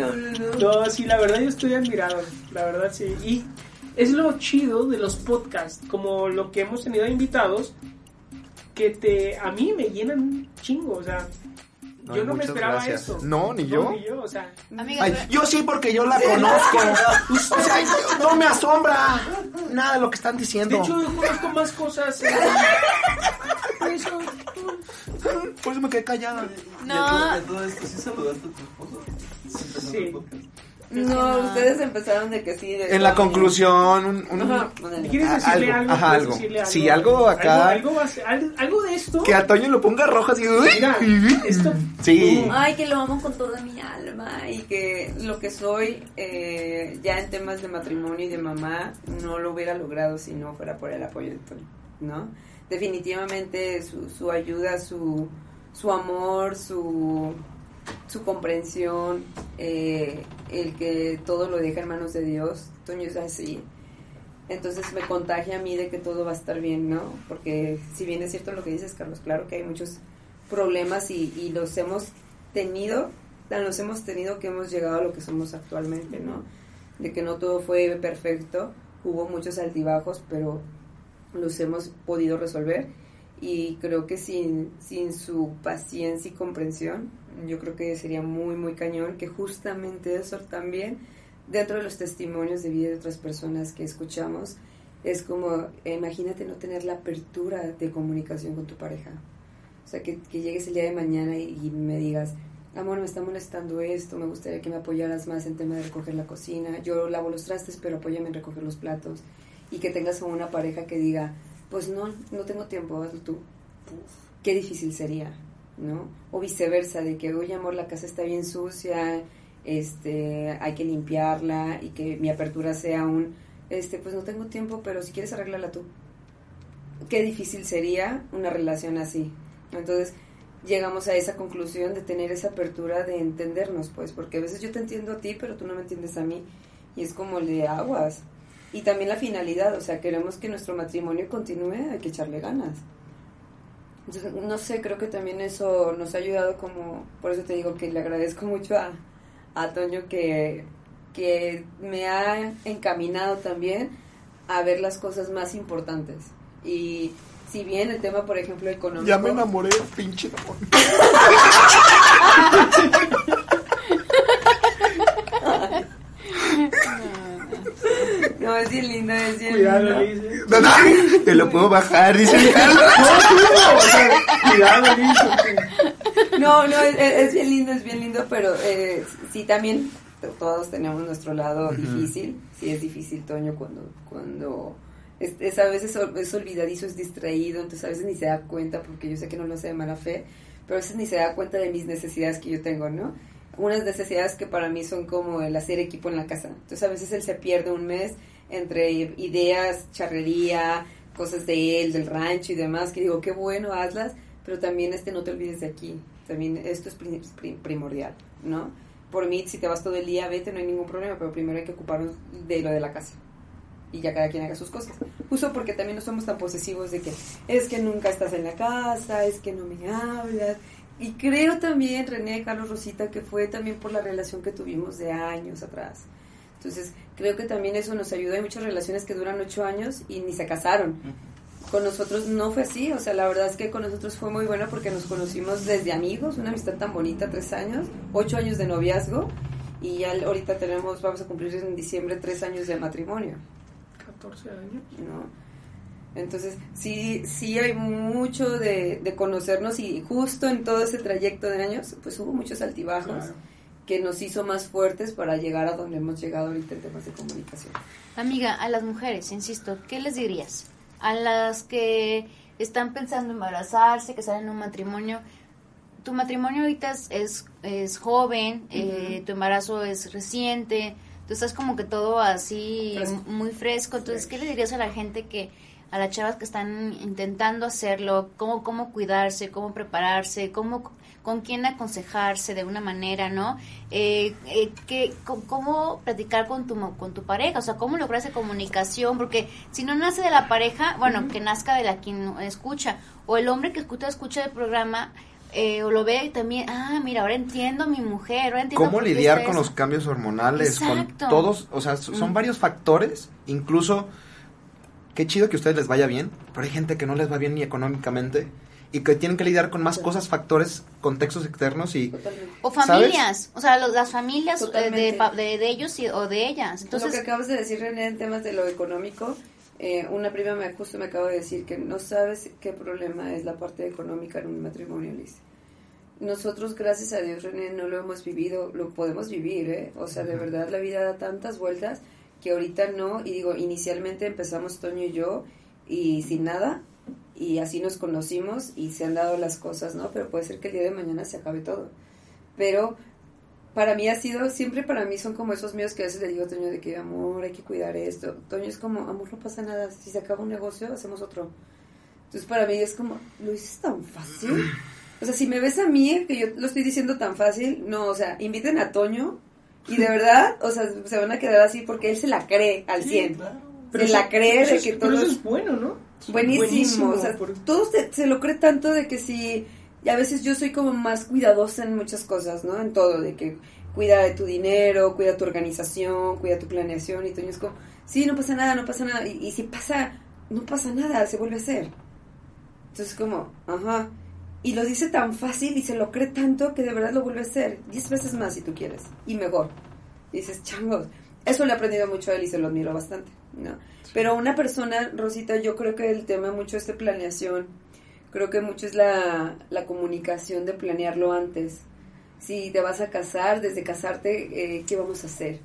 No, no, no. No, sí, la verdad yo estoy admirado, la verdad sí. Y es lo chido de los podcasts, como lo que hemos tenido invitados, que te a mí me llenan un chingo, o sea, No, yo no me esperaba gracias. eso. No, ni yo. ni yo, o sea, Amiga, Ay, yo sí, porque yo la conozco. O sea, no me asombra nada de lo que están de diciendo. hecho yo conozco más cosas. eh, por eso, Por eso me quedé callada. No. Todo, a todo esto, ¿sí saludaste a tu esposo? Sí. No, ustedes empezaron de que sí. de En la conclusión, un, un- Ajá. ¿quieres Ah, decirle algo, algo? ajá, ¿Quieres algo. decirle Sí, algo acá. Algo, de esto. que a Toño lo ponga rojo así. Mira, esto. Sí. Ay, que lo amo con toda mi alma y que lo que soy eh, ya en temas de matrimonio y de mamá no lo hubiera logrado si no fuera por el apoyo de Tony, ¿no? Definitivamente su, su ayuda, su, su amor, su, su comprensión, eh, el que todo lo deja en manos de Dios, Toño es así. Entonces me contagia a mí de que todo va a estar bien, ¿no? Porque si bien es cierto lo que dices, Carlos, claro que hay muchos problemas y, y los hemos tenido, tan los hemos tenido que hemos llegado a lo que somos actualmente, ¿no? De que no todo fue perfecto, hubo muchos altibajos, pero los hemos podido resolver y creo que sin, sin su paciencia y comprensión, yo creo que sería muy, muy cañón que justamente eso también, dentro de los testimonios de vida de otras personas que escuchamos, es como, eh, imagínate no tener la apertura de comunicación con tu pareja. O sea, que, que llegues el día de mañana y, y me digas, amor, me está molestando esto, me gustaría que me apoyaras más en tema de recoger la cocina, yo lavo los trastes, pero apóyame en recoger los platos. Y que tengas una pareja que diga, pues no, no tengo tiempo, hazlo tú. Qué difícil sería, ¿no? O viceversa, de que, oye, amor, la casa está bien sucia, este, hay que limpiarla y que mi apertura sea un, este, pues no tengo tiempo, pero si quieres arreglarla tú. Qué difícil sería una relación así. Entonces, llegamos a esa conclusión de tener esa apertura de entendernos, pues, porque a veces yo te entiendo a ti, pero tú no me entiendes a mí. Y es como el de aguas. Y también la finalidad, o sea, queremos que nuestro matrimonio continúe, hay que echarle ganas. Entonces, no sé, creo que también eso nos ha ayudado como, por eso te digo que le agradezco mucho a, a Toño que, que me ha encaminado también a ver las cosas más importantes. Y si bien el tema, por ejemplo, económico... Ya me enamoré, pinche No, es bien lindo, es bien Cuidado, lindo. Liz. No, no, te lo puedo bajar, dice el Carlos. Cuidado, Liz. No, no, es, es bien lindo, es bien lindo, pero eh, sí también todos tenemos nuestro lado difícil. Sí es difícil, Toño, cuando cuando es, es a veces es olvidadizo, es distraído, entonces a veces ni se da cuenta, porque yo sé que no lo hace de mala fe, pero a veces ni se da cuenta de mis necesidades que yo tengo, ¿no? Unas necesidades que para mí son como el hacer equipo en la casa. Entonces a veces él se pierde un mes entre ideas, charrería, cosas de él, del rancho y demás, que digo, qué bueno, hazlas, pero también este no te olvides de aquí. También esto es pri- pri- primordial, ¿no? Por mí, si te vas todo el día, vete, no hay ningún problema, pero primero hay que ocuparnos de lo de la casa. Y ya cada quien haga sus cosas. Justo porque también no somos tan posesivos de que es que nunca estás en la casa, es que no me hablas. Y creo también, René, Carlos, Rosita, que fue también por la relación que tuvimos de años atrás. Entonces, creo que también eso nos ayuda. Hay muchas relaciones que duran ocho años y ni se casaron. Con nosotros no fue así, o sea, la verdad es que con nosotros fue muy bueno porque nos conocimos desde amigos, una amistad tan bonita, tres años, ocho años de noviazgo y ya ahorita tenemos, vamos a cumplir en diciembre tres años de matrimonio, 14 años. ¿no? Entonces, sí, sí hay mucho de, de conocernos y justo en todo ese trayecto de años, pues hubo muchos altibajos Claro. Que nos hizo más fuertes para llegar a donde hemos llegado ahorita en temas de comunicación. Amiga, a las mujeres, insisto, ¿qué les dirías? A las que están pensando embarazarse, que están en un matrimonio. Tu matrimonio ahorita es, es, es joven, eh, tu embarazo es reciente, tú estás como que todo así Fresco. muy fresco. Entonces, ¿qué le dirías a la gente que, a las chavas que están intentando hacerlo, cómo, cómo cuidarse, cómo prepararse, cómo con quién aconsejarse de una manera, ¿no? Eh, eh, que, co- cómo platicar con tu, con tu pareja, o sea, cómo lograr esa comunicación, porque si no nace de la pareja, bueno, que nazca de la quien escucha, o el hombre que escucha, escucha el programa, eh, o lo ve y también, ah, mira, ahora entiendo a mi mujer, ahora entiendo cómo lidiar con eso. los cambios hormonales, Exacto. con todos, o sea, son Mm. varios factores, incluso qué chido que a ustedes les vaya bien, pero hay gente que no les va bien ni económicamente y que tienen que lidiar con más cosas, factores, contextos externos y Totalmente. O ¿Sabes? familias, o sea, los- las familias eh, de, de, de ellos y- o de ellas. lo que Entonces, acabas de decir, René, en temas de lo económico, eh, una prima me justo me acaba de decir que no sabes qué problema es la parte económica en un matrimonio, Liz. Nosotros, gracias a Dios, René, no lo hemos vivido, lo podemos vivir, ¿eh? O sea, de verdad la vida da tantas vueltas que ahorita no, y digo, inicialmente empezamos Toño y yo, y sin nada, y así nos conocimos, y se han dado las cosas, ¿no? Pero puede ser que el día de mañana se acabe todo. Pero para mí ha sido, siempre para mí son como esos miedos que a veces le digo a Toño de que, amor, hay que cuidar esto. Toño es como, amor, no pasa nada, si se acaba un negocio, hacemos otro. Entonces para mí es como, ¿lo dices tan fácil? O sea, si me ves a mí, que yo lo estoy diciendo tan fácil, no, o sea, inviten a Toño y de verdad, o sea, se van a quedar así porque él se la cree al 100. se eso- la cree de es- que pero todo eso es bueno, ¿no? Buenísimo, o sea, todo se, se lo cree tanto de que si, y a veces yo soy como más cuidadosa en muchas cosas, ¿no? En todo, de que cuida de tu dinero, cuida tu organización, cuida tu planeación, y Toño es como, sí, no pasa nada, no pasa nada, y, y si pasa, no pasa nada, se vuelve a hacer. Entonces como, ajá, y lo dice tan fácil y se lo cree tanto que de verdad lo vuelve a hacer, diez veces más si tú quieres, y mejor. Y dices, changos, eso le he aprendido mucho a él y se lo admiro bastante, ¿no? Pero una persona, Rosita, yo creo que el tema mucho es de planeación. Creo que mucho es la, la comunicación de planearlo antes. Si te vas a casar, desde casarte, eh, ¿qué vamos a hacer?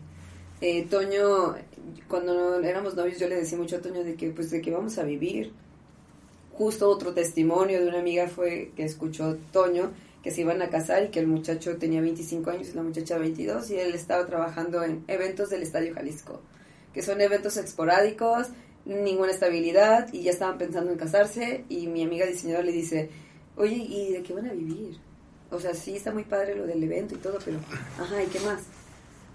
Eh, Toño, cuando no- éramos novios, yo le decía mucho a Toño de que, pues, de que vamos a vivir. Justo otro testimonio de una amiga fue que escuchó Toño que se iban a casar y que el muchacho tenía 25 años y la muchacha 22 y él estaba trabajando en eventos del Estadio Jalisco que son eventos esporádicos, ninguna estabilidad y ya estaban pensando en casarse y mi amiga diseñadora le dice, oye, ¿y de qué van a vivir? O sea, sí está muy padre lo del evento y todo, pero, ajá, ¿y qué más?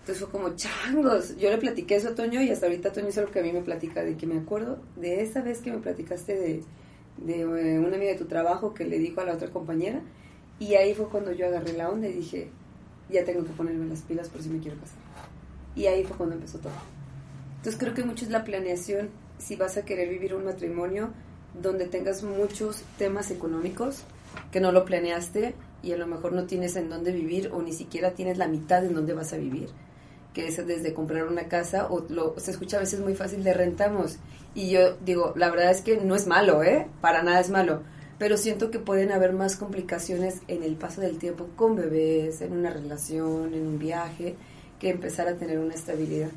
Entonces fue como, changos, yo le platiqué eso a Toño y hasta ahorita Toño es algo que a mí me platica, de que me acuerdo de esa vez que me platicaste de, de eh, una amiga de tu trabajo que le dijo a la otra compañera y ahí fue cuando yo agarré la onda y dije, ya tengo que ponerme las pilas por si me quiero casar. Y ahí fue cuando empezó todo. Entonces creo que mucho es la planeación, si vas a querer vivir un matrimonio donde tengas muchos temas económicos que no lo planeaste y a lo mejor no tienes en dónde vivir o ni siquiera tienes la mitad en dónde vas a vivir, que es desde comprar una casa o lo, se escucha a veces muy fácil de rentamos y yo digo, la verdad es que no es malo, ¿eh? Para nada es malo, pero siento que pueden haber más complicaciones en el paso del tiempo con bebés, en una relación, en un viaje, que empezar a tener una estabilidad.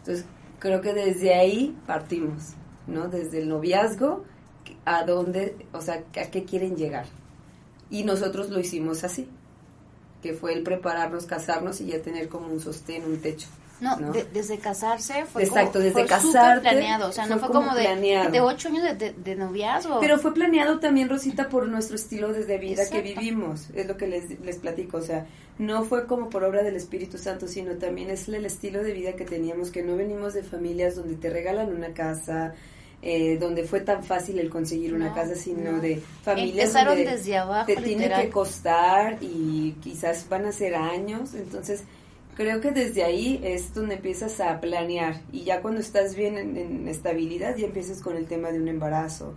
Entonces, creo que desde ahí partimos, ¿no? Desde el noviazgo, a dónde, o sea, a qué quieren llegar. Y nosotros lo hicimos así, que fue el prepararnos, casarnos y ya tener como un sostén, un techo. no, ¿no? de- desde casarse fue Exacto, como, desde fue casarte, planeado, o sea, no fue como como de, de ocho años de, de, noviazgo. Pero fue planeado también, Rosita, por nuestro estilo de vida que vivimos. Es lo que les, les platico. O sea, no fue como por obra del Espíritu Santo, sino también es el estilo de vida que teníamos, que no venimos de familias donde te regalan una casa, eh, donde fue tan fácil el conseguir una No, casa, sino no. de familias Empezaron donde desde abajo, te tiene literal. que costar y quizás van a ser años. Entonces, creo que desde ahí es donde empiezas a planear y ya cuando estás bien en, en estabilidad ya empiezas con el tema de un embarazo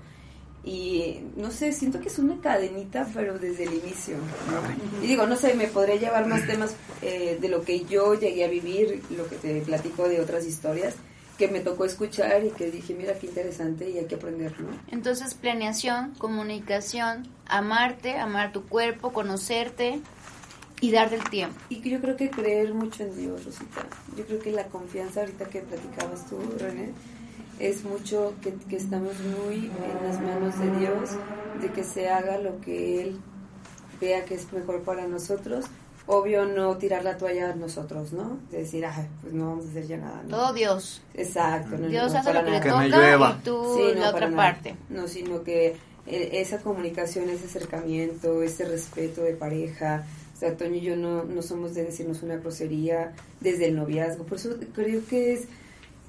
y no sé siento que es una cadenita pero desde el inicio ¿no? y digo no sé me podré llevar más temas eh, de lo que yo llegué a vivir lo que te platico de otras historias que me tocó escuchar y que dije mira qué interesante y hay que aprender ¿no? Entonces, planeación, comunicación, amarte, amar tu cuerpo, conocerte y darte el tiempo. Y yo creo que creer mucho en Dios, Rosita. Yo creo que la confianza ahorita que platicabas tú, René, es mucho que, que estamos muy en las manos de Dios, de que se haga lo que Él vea que es mejor para nosotros. Obvio no tirar la toalla a nosotros, ¿no? De decir, "Ay, pues no vamos a hacer ya nada. ¿no? Todo Dios. Exacto. No, Dios no, hace para lo que le toca llueva. y tú Sí, no, la otra nada. parte. No, sino que eh, esa comunicación, ese acercamiento, ese respeto de pareja. O sea, Toño y yo no, no somos de decirnos una grosería desde el noviazgo. Por eso creo que es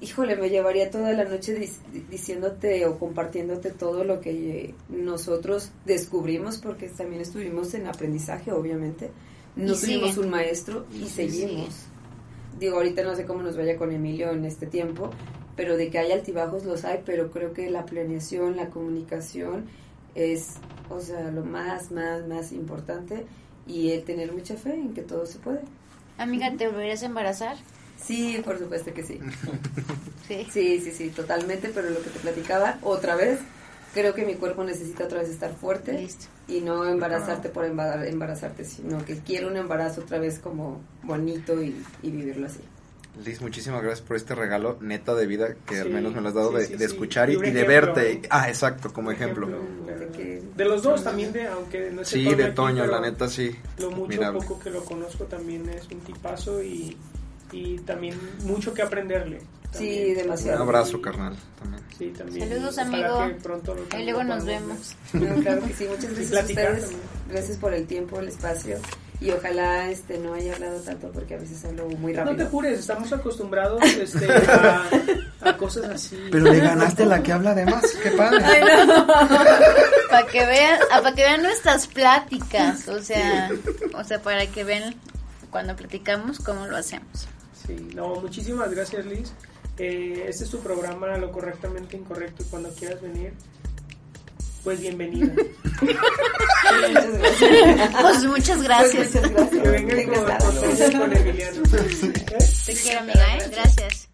híjole, me llevaría toda la noche dis- diciéndote o compartiéndote todo lo que nosotros descubrimos, porque también estuvimos en aprendizaje, obviamente. No Y tuvimos siguen. un maestro y seguimos. Digo, ahorita no sé cómo nos vaya con Emilio en este tiempo, pero de que hay altibajos los hay, pero creo que la planeación, la comunicación es, o sea, lo más, más, más importante y el tener mucha fe en que todo se puede. Amiga, ¿te volverías a embarazar? Sí, por supuesto que sí. Sí. Sí, sí, sí, totalmente, pero lo que te platicaba, otra vez, creo que mi cuerpo necesita otra vez estar fuerte Listo. y no embarazarte por embar- embarazarte, sino que quiero un embarazo otra vez como bonito y, y vivirlo así. Liz, muchísimas gracias por este regalo neta de vida que al menos me lo has dado sí, de, sí, de sí. escuchar y, de verte. Ah, exacto, como ejemplo. De que- De los dos también, de, aunque no esté Sí, de Toño, la neta sí. Lo mucho Admirable. poco que lo conozco también es un tipazo y, y también mucho que aprenderle. Sí, también. demasiado. Un abrazo, carnal, también. Sí, también. Saludos, amigo. que pronto Y luego nos vemos. No, claro que sí, muchas gracias a ustedes. también. Gracias por el tiempo, el espacio y ojalá este no haya hablado tanto porque a veces hablo muy ver. No rápido. te jures, estamos acostumbrados este, a, a cosas así. Pero le ganaste a la que habla de más, qué padre. Para que vean, para que vean nuestras pláticas, o sea, o sea, para que vean cuando platicamos cómo lo hacemos. Sí, no, muchísimas gracias Liz. Eh, este es tu programa, lo correctamente incorrecto y cuando quieras venir, pues bienvenida. Muchas gracias. Pues muchas gracias. Pues muchas gracias. que vengan con, Emiliano. ¿Eh? Te quiero, amiga, ¿eh? Gracias.